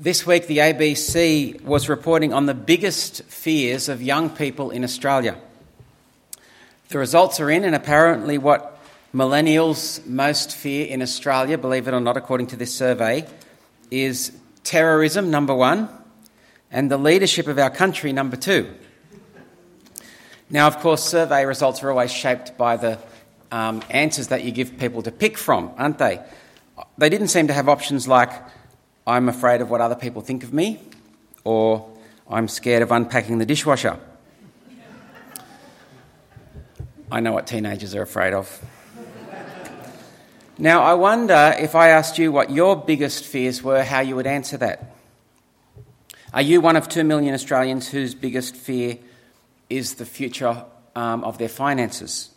This week, the ABC was reporting on the biggest fears of young people in Australia. The results are in, and apparently, what millennials most fear in Australia, believe it or not, according to this survey, is terrorism, number one, and the leadership of our country, number two. Now, of course, survey results are always shaped by the um, answers that you give people to pick from, aren't they? They didn't seem to have options like I'm afraid of what other people think of me, or I'm scared of unpacking the dishwasher. I know what teenagers are afraid of. Now, I wonder if I asked you what your biggest fears were, how you would answer that. Are you one of two million Australians whose biggest fear is the future um, of their finances?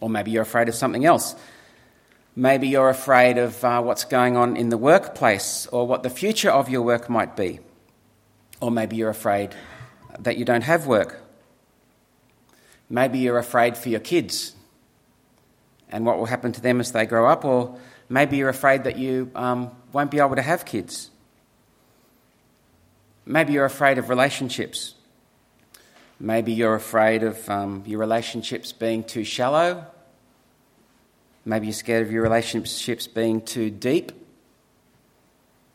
Or maybe you're afraid of something else. Maybe you're afraid of uh, what's going on in the workplace or what the future of your work might be. Or maybe you're afraid that you don't have work. Maybe you're afraid for your kids and what will happen to them as they grow up. Or maybe you're afraid that you um, won't be able to have kids. Maybe you're afraid of relationships. Maybe you're afraid of um, your relationships being too shallow Maybe you're scared of your relationships being too deep.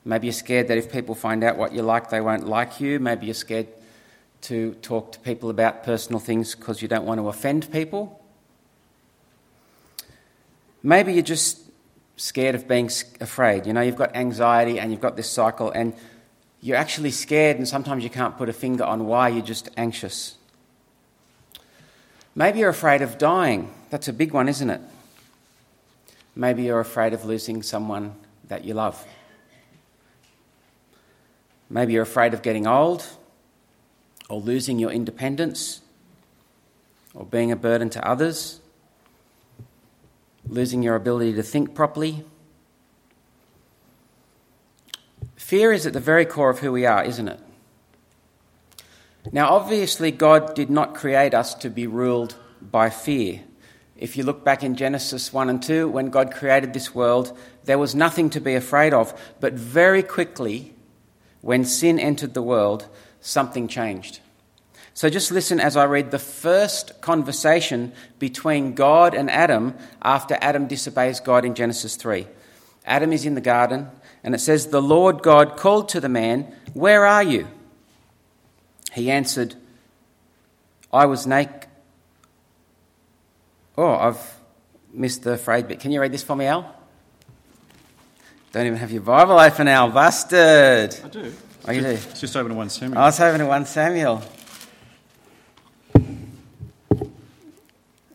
Maybe you're scared that if people find out what you like, they won't like you. Maybe you're scared to talk to people about personal things because you don't want to offend people. Maybe you're just scared of being afraid. You know, you've got anxiety and you've got this cycle, and you're actually scared, and sometimes you can't put a finger on why you're just anxious. Maybe you're afraid of dying. That's a big one, isn't it? Maybe you're afraid of losing someone that you love. Maybe you're afraid of getting old or losing your independence or being a burden to others, losing your ability to think properly. Fear is at the very core of who we are, isn't it? Now, obviously, God did not create us to be ruled by fear. If you look back in Genesis 1 and 2, when God created this world, there was nothing to be afraid of. But very quickly, when sin entered the world, something changed. So just listen as I read the first conversation between God and Adam after Adam disobeys God in Genesis 3. Adam is in the garden, and it says, The Lord God called to the man, Where are you? He answered, I was naked Oh, I've missed the afraid bit. Can you read this for me, Al? Don't even have your Bible open, Al. Busted. I do. Oh, you do? It's just open to 1 Samuel. I was open to 1 Samuel.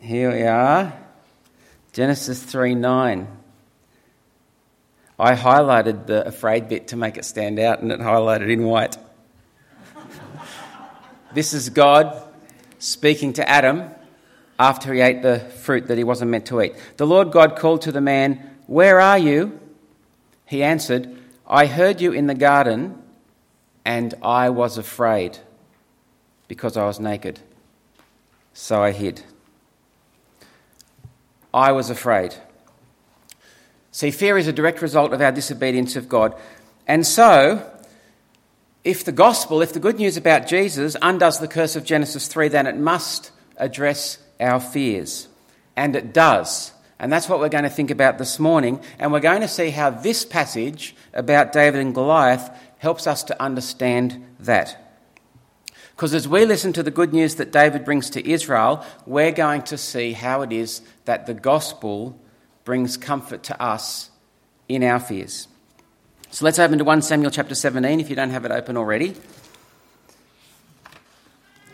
Here we are. Genesis 3 9. I highlighted the afraid bit to make it stand out, and it highlighted in white. this is God speaking to Adam after he ate the fruit that he wasn't meant to eat. The Lord God called to the man, Where are you? He answered, I heard you in the garden, and I was afraid because I was naked. So I hid. I was afraid. See, fear is a direct result of our disobedience of God. And so, if the gospel, if the good news about Jesus undoes the curse of Genesis 3, then it must address our fears. And it does. And that's what we're going to think about this morning. And we're going to see how this passage about David and Goliath helps us to understand that. Because as we listen to the good news that David brings to Israel, we're going to see how it is that the gospel brings comfort to us in our fears. So let's open to 1 Samuel chapter 17 if you don't have it open already.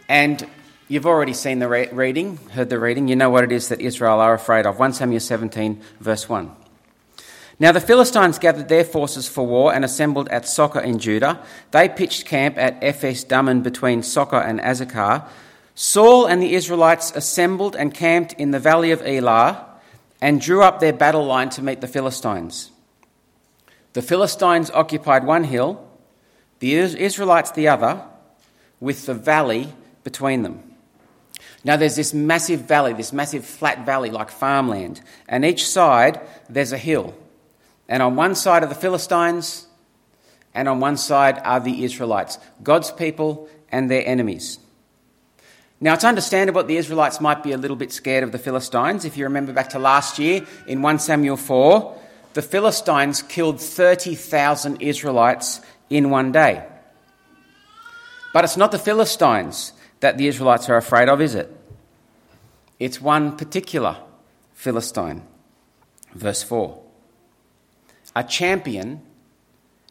And You've already seen the re- reading, heard the reading. You know what it is that Israel are afraid of. 1 Samuel 17, verse 1. Now the Philistines gathered their forces for war and assembled at Socoh in Judah. They pitched camp at Ephes Dammim between Socoh and Azekah. Saul and the Israelites assembled and camped in the valley of Elah and drew up their battle line to meet the Philistines. The Philistines occupied one hill, the Israelites the other, with the valley between them. Now, there's this massive valley, this massive flat valley like farmland, and each side there's a hill. And on one side are the Philistines, and on one side are the Israelites, God's people and their enemies. Now, it's understandable the Israelites might be a little bit scared of the Philistines. If you remember back to last year in 1 Samuel 4, the Philistines killed 30,000 Israelites in one day. But it's not the Philistines that the Israelites are afraid of, is it? It's one particular Philistine. Verse 4 A champion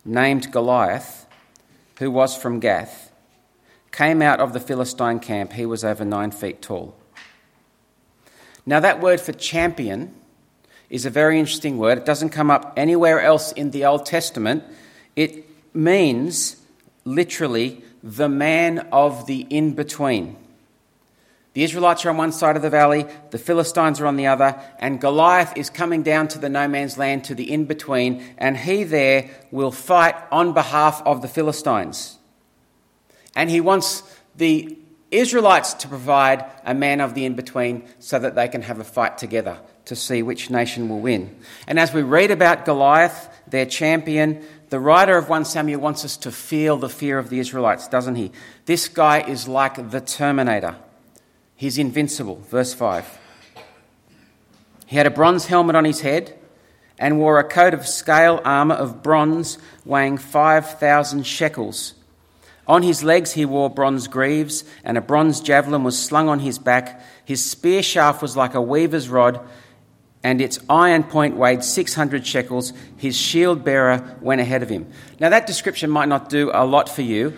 named Goliath, who was from Gath, came out of the Philistine camp. He was over nine feet tall. Now, that word for champion is a very interesting word. It doesn't come up anywhere else in the Old Testament. It means literally the man of the in between. The Israelites are on one side of the valley, the Philistines are on the other, and Goliath is coming down to the no man's land, to the in between, and he there will fight on behalf of the Philistines. And he wants the Israelites to provide a man of the in between so that they can have a fight together to see which nation will win. And as we read about Goliath, their champion, the writer of 1 Samuel wants us to feel the fear of the Israelites, doesn't he? This guy is like the Terminator. He's invincible. Verse 5. He had a bronze helmet on his head and wore a coat of scale armour of bronze weighing 5,000 shekels. On his legs he wore bronze greaves, and a bronze javelin was slung on his back. His spear shaft was like a weaver's rod, and its iron point weighed 600 shekels. His shield bearer went ahead of him. Now, that description might not do a lot for you,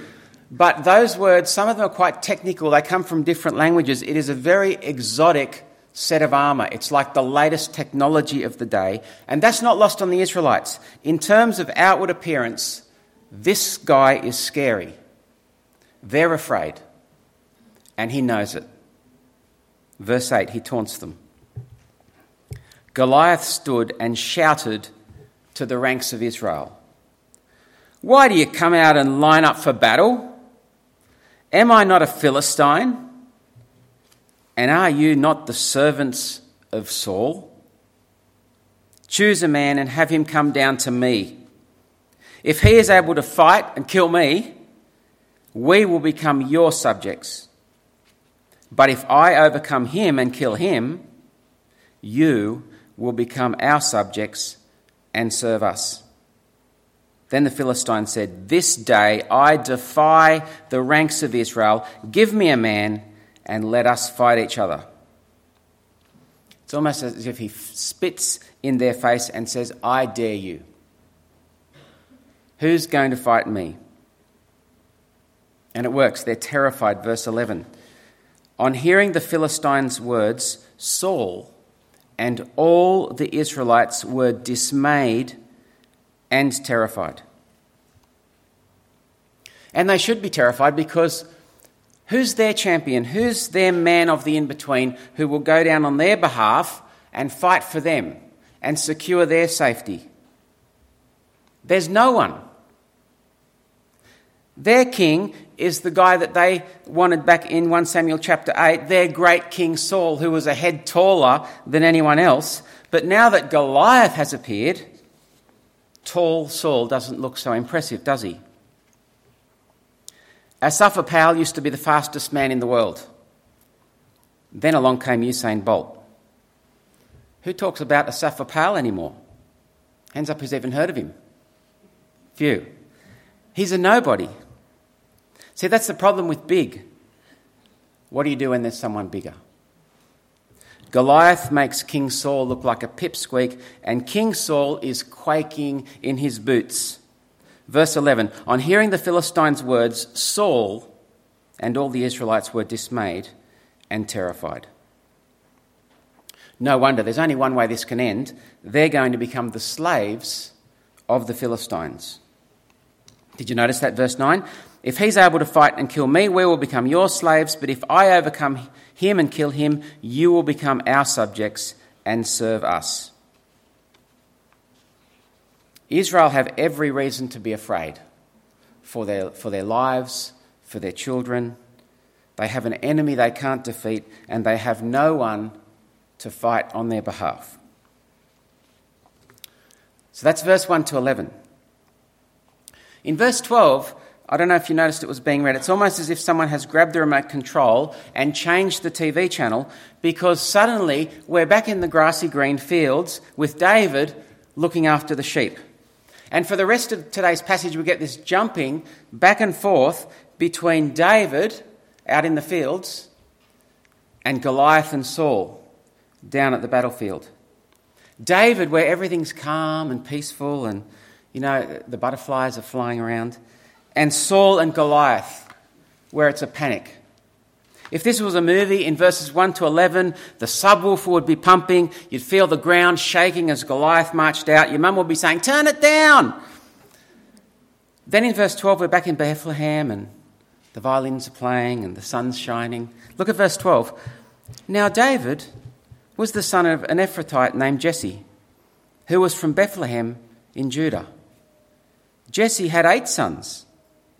but those words, some of them are quite technical. They come from different languages. It is a very exotic set of armour. It's like the latest technology of the day. And that's not lost on the Israelites. In terms of outward appearance, this guy is scary. They're afraid. And he knows it. Verse 8, he taunts them. Goliath stood and shouted to the ranks of Israel Why do you come out and line up for battle? Am I not a Philistine? And are you not the servants of Saul? Choose a man and have him come down to me. If he is able to fight and kill me, we will become your subjects. But if I overcome him and kill him, you will become our subjects and serve us. Then the Philistine said, This day I defy the ranks of Israel. Give me a man and let us fight each other. It's almost as if he spits in their face and says, I dare you. Who's going to fight me? And it works. They're terrified. Verse 11. On hearing the Philistines' words, Saul and all the Israelites were dismayed and terrified. And they should be terrified because who's their champion? Who's their man of the in between who will go down on their behalf and fight for them and secure their safety? There's no one. Their king is the guy that they wanted back in 1 Samuel chapter 8, their great king Saul, who was a head taller than anyone else. But now that Goliath has appeared, tall Saul doesn't look so impressive, does he? Asafa used to be the fastest man in the world. Then along came Usain Bolt. Who talks about Asafa anymore? Hands up who's even heard of him? Few. He's a nobody. See, that's the problem with big. What do you do when there's someone bigger? Goliath makes King Saul look like a pipsqueak, and King Saul is quaking in his boots. Verse 11 On hearing the Philistines' words, Saul and all the Israelites were dismayed and terrified. No wonder, there's only one way this can end. They're going to become the slaves of the Philistines. Did you notice that? Verse 9 If he's able to fight and kill me, we will become your slaves, but if I overcome him and kill him, you will become our subjects and serve us. Israel have every reason to be afraid for their, for their lives, for their children. They have an enemy they can't defeat, and they have no one to fight on their behalf. So that's verse 1 to 11. In verse 12, I don't know if you noticed it was being read. It's almost as if someone has grabbed the remote control and changed the TV channel because suddenly we're back in the grassy green fields with David looking after the sheep. And for the rest of today's passage, we get this jumping back and forth between David out in the fields and Goliath and Saul down at the battlefield. David, where everything's calm and peaceful and, you know, the butterflies are flying around. And Saul and Goliath, where it's a panic. If this was a movie in verses 1 to 11, the subwoofer would be pumping, you'd feel the ground shaking as Goliath marched out, your mum would be saying, Turn it down! Then in verse 12, we're back in Bethlehem and the violins are playing and the sun's shining. Look at verse 12. Now, David was the son of an Ephrathite named Jesse, who was from Bethlehem in Judah. Jesse had eight sons,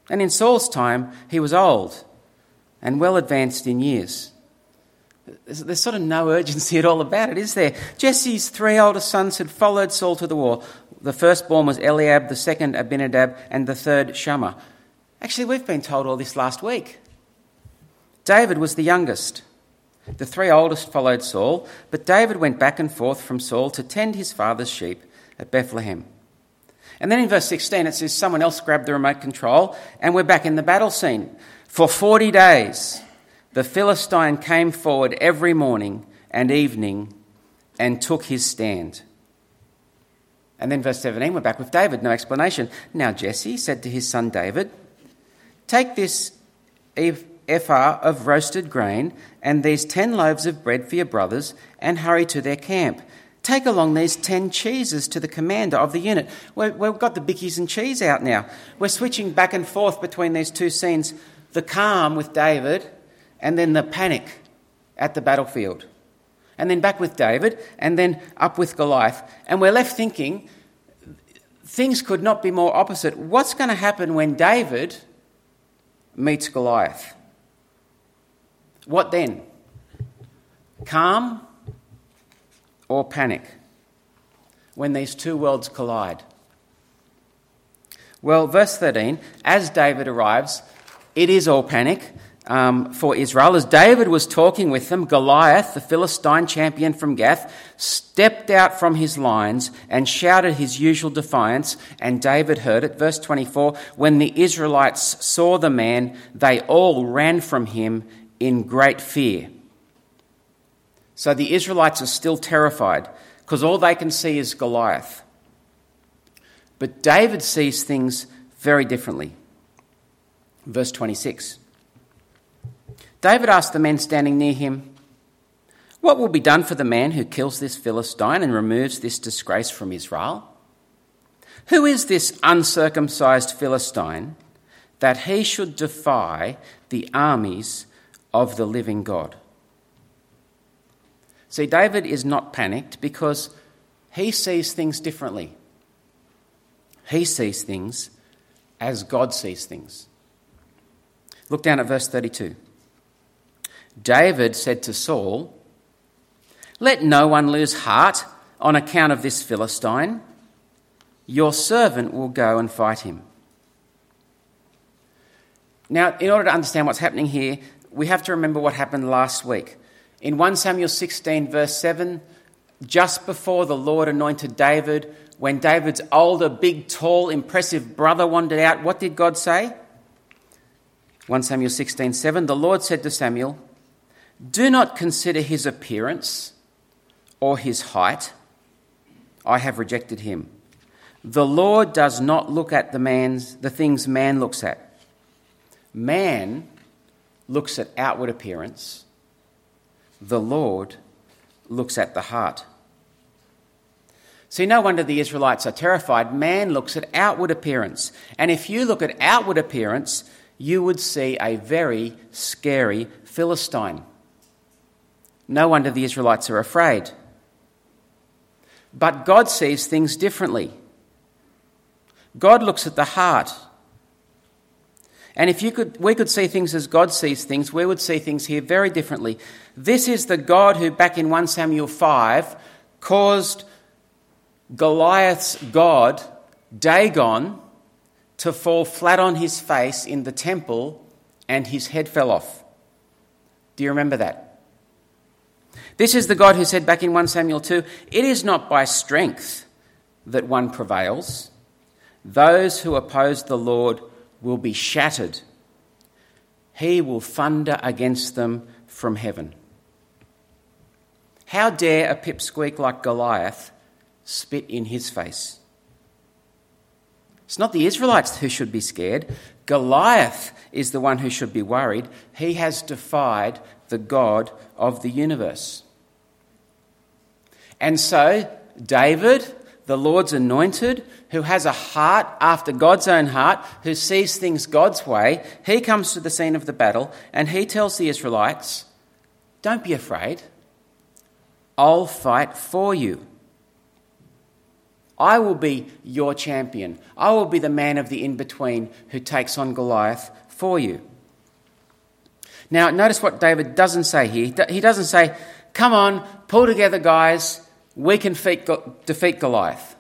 and in Saul's time he was old and well advanced in years. There's sort of no urgency at all about it, is there? Jesse's three oldest sons had followed Saul to the war. The firstborn was Eliab, the second Abinadab, and the third Shammah. Actually, we've been told all this last week. David was the youngest. The three oldest followed Saul, but David went back and forth from Saul to tend his father's sheep at Bethlehem. And then in verse 16 it says someone else grabbed the remote control, and we're back in the battle scene. For 40 days, the Philistine came forward every morning and evening and took his stand. And then verse 17, we're back with David, no explanation. Now Jesse said to his son David, Take this ephah of roasted grain and these ten loaves of bread for your brothers and hurry to their camp. Take along these ten cheeses to the commander of the unit. We've got the bickies and cheese out now. We're switching back and forth between these two scenes the calm with David and then the panic at the battlefield. And then back with David and then up with Goliath. And we're left thinking things could not be more opposite. What's going to happen when David meets Goliath? What then? Calm or panic when these two worlds collide? Well, verse 13, as David arrives, it is all panic um, for Israel. As David was talking with them, Goliath, the Philistine champion from Gath, stepped out from his lines and shouted his usual defiance, and David heard it. Verse 24 When the Israelites saw the man, they all ran from him in great fear. So the Israelites are still terrified because all they can see is Goliath. But David sees things very differently. Verse 26. David asked the men standing near him, What will be done for the man who kills this Philistine and removes this disgrace from Israel? Who is this uncircumcised Philistine that he should defy the armies of the living God. See, David is not panicked because he sees things differently. He sees things as God sees things. Look down at verse 32. David said to Saul, Let no one lose heart on account of this Philistine. Your servant will go and fight him. Now, in order to understand what's happening here, we have to remember what happened last week. In 1 Samuel 16, verse 7, just before the Lord anointed David, when David's older, big, tall, impressive brother wandered out, what did God say? 1 Samuel 16, 7, the Lord said to Samuel, Do not consider his appearance or his height. I have rejected him. The Lord does not look at the man's the things man looks at. Man looks at outward appearance, the Lord looks at the heart. See, no wonder the Israelites are terrified. Man looks at outward appearance. And if you look at outward appearance, you would see a very scary Philistine. No wonder the Israelites are afraid. But God sees things differently. God looks at the heart. And if you could, we could see things as God sees things, we would see things here very differently. This is the God who, back in 1 Samuel 5, caused Goliath's God, Dagon, to fall flat on his face in the temple and his head fell off. Do you remember that? This is the God who said back in 1 Samuel 2 It is not by strength that one prevails. Those who oppose the Lord will be shattered. He will thunder against them from heaven. How dare a pipsqueak like Goliath spit in his face? It's not the Israelites who should be scared. Goliath is the one who should be worried. He has defied the God of the universe. And so, David, the Lord's anointed, who has a heart after God's own heart, who sees things God's way, he comes to the scene of the battle and he tells the Israelites, Don't be afraid. I'll fight for you. I will be your champion. I will be the man of the in between who takes on Goliath for you. Now, notice what David doesn't say here. He doesn't say, Come on, pull together, guys, we can defeat Goliath.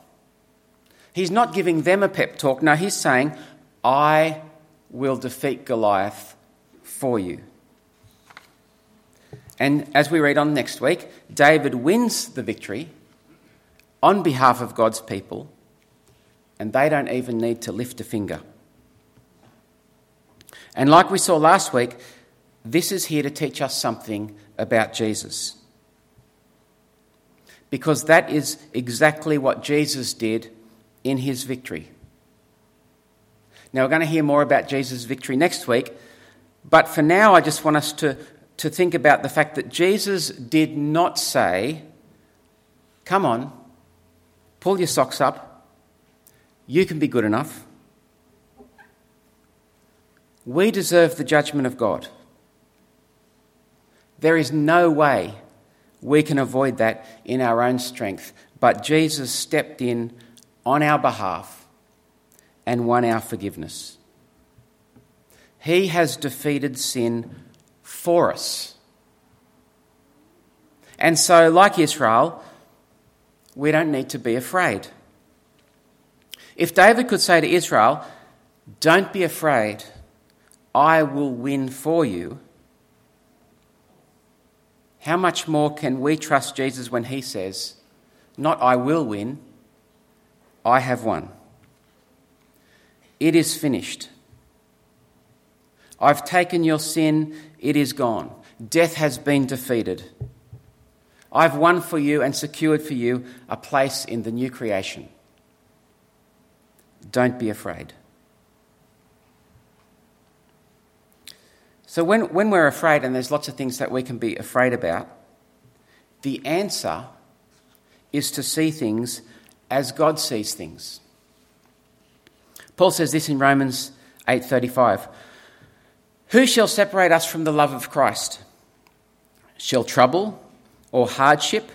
He's not giving them a pep talk. No, he's saying, I will defeat Goliath for you. And as we read on next week, David wins the victory on behalf of God's people, and they don't even need to lift a finger. And like we saw last week, this is here to teach us something about Jesus. Because that is exactly what Jesus did in his victory. Now, we're going to hear more about Jesus' victory next week, but for now, I just want us to, to think about the fact that Jesus did not say, Come on, Pull your socks up. You can be good enough. We deserve the judgment of God. There is no way we can avoid that in our own strength, but Jesus stepped in on our behalf and won our forgiveness. He has defeated sin for us. And so, like Israel, we don't need to be afraid. If David could say to Israel, Don't be afraid, I will win for you, how much more can we trust Jesus when he says, Not I will win, I have won? It is finished. I've taken your sin, it is gone. Death has been defeated. I've won for you and secured for you a place in the new creation. Don't be afraid. So, when, when we're afraid, and there's lots of things that we can be afraid about, the answer is to see things as God sees things. Paul says this in Romans 8:35. Who shall separate us from the love of Christ? Shall trouble or hardship,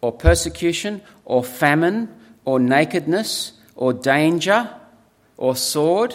or persecution, or famine, or nakedness, or danger, or sword?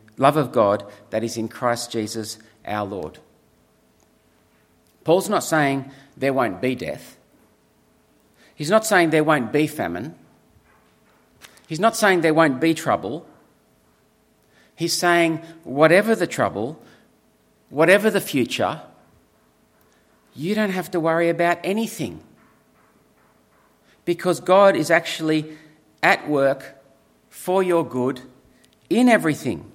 love of God that is in Christ Jesus our Lord. Paul's not saying there won't be death. He's not saying there won't be famine. He's not saying there won't be trouble. He's saying whatever the trouble, whatever the future, you don't have to worry about anything. Because God is actually at work for your good in everything.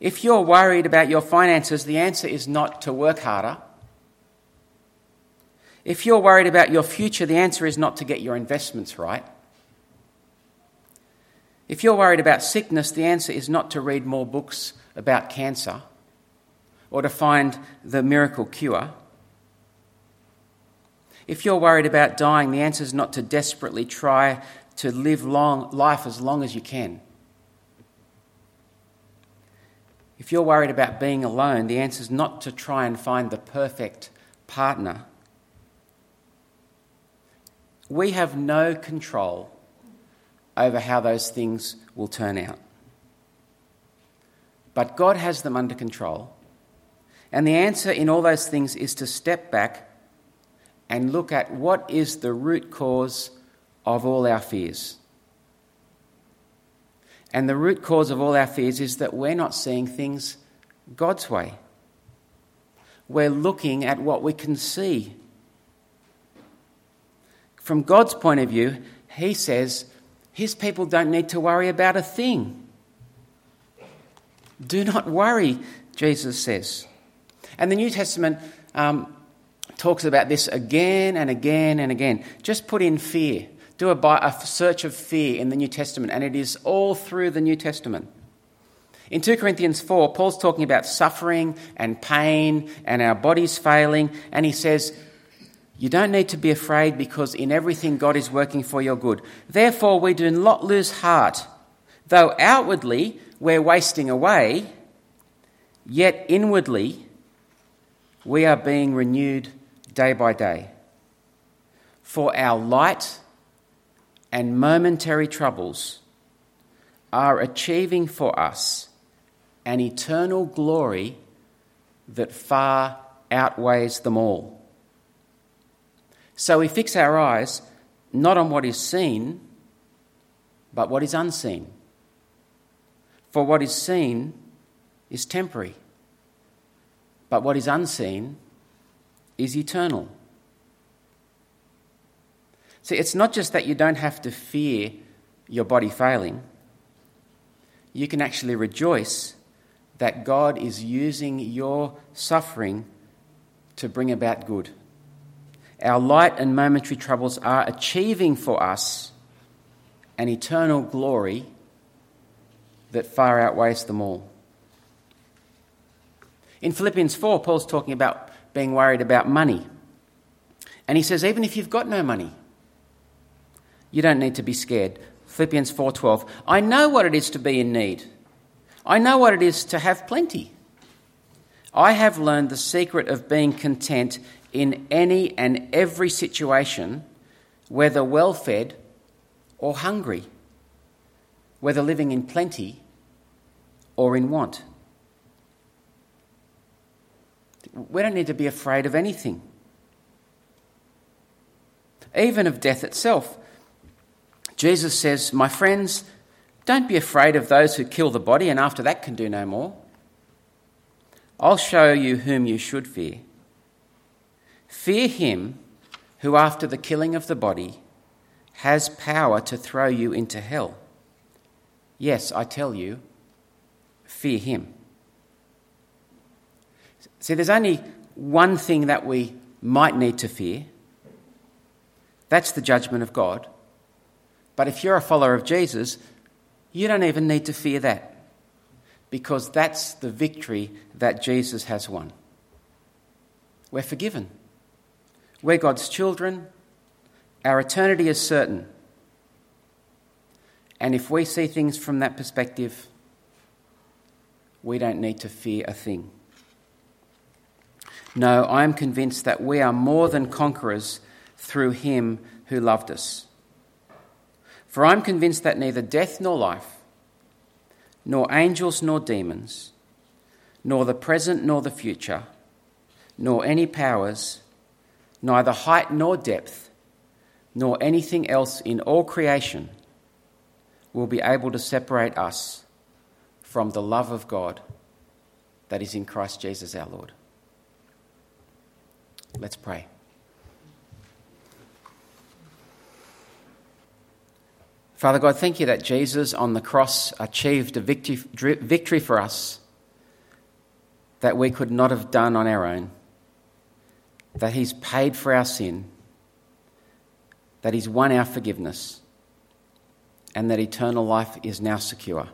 If you're worried about your finances, the answer is not to work harder. If you're worried about your future, the answer is not to get your investments right. If you're worried about sickness, the answer is not to read more books about cancer or to find the miracle cure. If you're worried about dying, the answer is not to desperately try to live long, life as long as you can. If you're worried about being alone, the answer is not to try and find the perfect partner. We have no control over how those things will turn out. But God has them under control. And the answer in all those things is to step back and look at what is the root cause of all our fears. And the root cause of all our fears is that we're not seeing things God's way. We're looking at what we can see. From God's point of view, He says His people don't need to worry about a thing. Do not worry, Jesus says. And the New Testament um, talks about this again and again and again. Just put in fear. Do a, a search of fear in the New Testament, and it is all through the New Testament. In 2 Corinthians 4, Paul's talking about suffering and pain and our bodies failing, and he says, You don't need to be afraid because in everything God is working for your good. Therefore, we do not lose heart. Though outwardly we're wasting away, yet inwardly we are being renewed day by day. For our light and momentary troubles are achieving for us an eternal glory that far outweighs them all. So we fix our eyes not on what is seen, but what is unseen. For what is seen is temporary, but what is unseen is eternal. See, it's not just that you don't have to fear your body failing, you can actually rejoice that God is using your suffering to bring about good. Our light and momentary troubles are achieving for us an eternal glory that far outweighs them all. In Philippians 4, Paul's talking about being worried about money. And he says, even if you've got no money, you don't need to be scared. Philippians 4:12. I know what it is to be in need. I know what it is to have plenty. I have learned the secret of being content in any and every situation, whether well fed or hungry whether living in plenty or in want. We don't need to be afraid of anything, even of death itself. Jesus says, My friends, don't be afraid of those who kill the body and after that can do no more. I'll show you whom you should fear. Fear him who, after the killing of the body, has power to throw you into hell. Yes, I tell you, fear him. See, there's only one thing that we might need to fear that's the judgment of God. But if you're a follower of Jesus, you don't even need to fear that because that's the victory that Jesus has won. We're forgiven. We're God's children. Our eternity is certain. And if we see things from that perspective, we don't need to fear a thing. No, I am convinced that we are more than conquerors through him who loved us. For I'm convinced that neither death nor life, nor angels nor demons, nor the present nor the future, nor any powers, neither height nor depth, nor anything else in all creation will be able to separate us from the love of God that is in Christ Jesus our Lord. Let's pray. Father God, thank you that Jesus on the cross achieved a victory, for us that we could not have done on our own, that He's paid for our sin, that He's won our forgiveness. And that eternal life is now secure.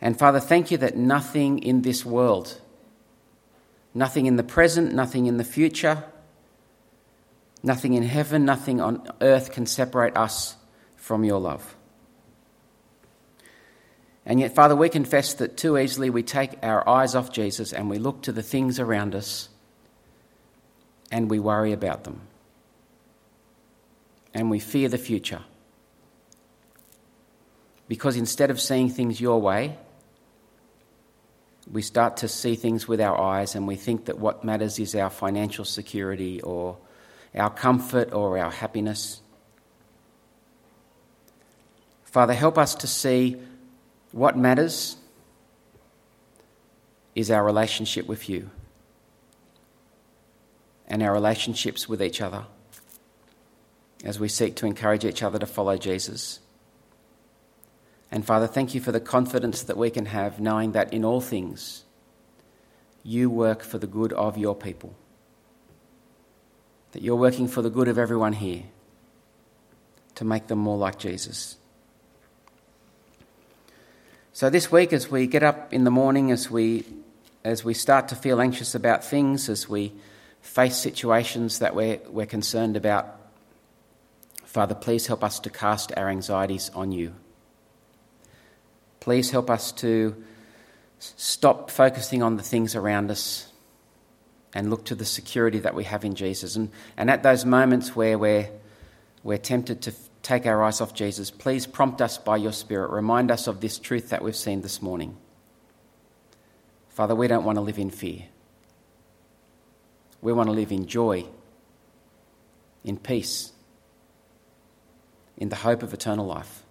And Father, thank you that nothing in this world, nothing in the present, nothing in the future, Nothing in heaven, nothing on earth can separate us from your love. And yet, Father, we confess that too easily we take our eyes off Jesus and we look to the things around us and we worry about them. And we fear the future. Because instead of seeing things your way, we start to see things with our eyes and we think that what matters is our financial security or our comfort or our happiness. Father, help us to see what matters is our relationship with you and our relationships with each other as we seek to encourage each other to follow Jesus. And Father, thank you for the confidence that we can have knowing that in all things you work for the good of your people, that you're working for the good of everyone here to make them more like Jesus. So this week, as we get up in the morning, as we, as we start to feel anxious about things, as we face situations that we're, we're concerned about, Father, please help us to cast our anxieties on you. Please help us to stop focusing on the things around us and look to the security that we have in Jesus. And, and at those moments where we're, we're tempted to take our eyes off Jesus, please prompt us by your Spirit. Remind us of this truth that we've seen this morning. Father, we don't want to live in fear. We want to live in joy, in peace, in the hope of eternal life.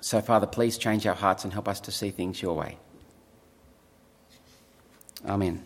So, Father, please change our hearts and help us to see things your way. Amen.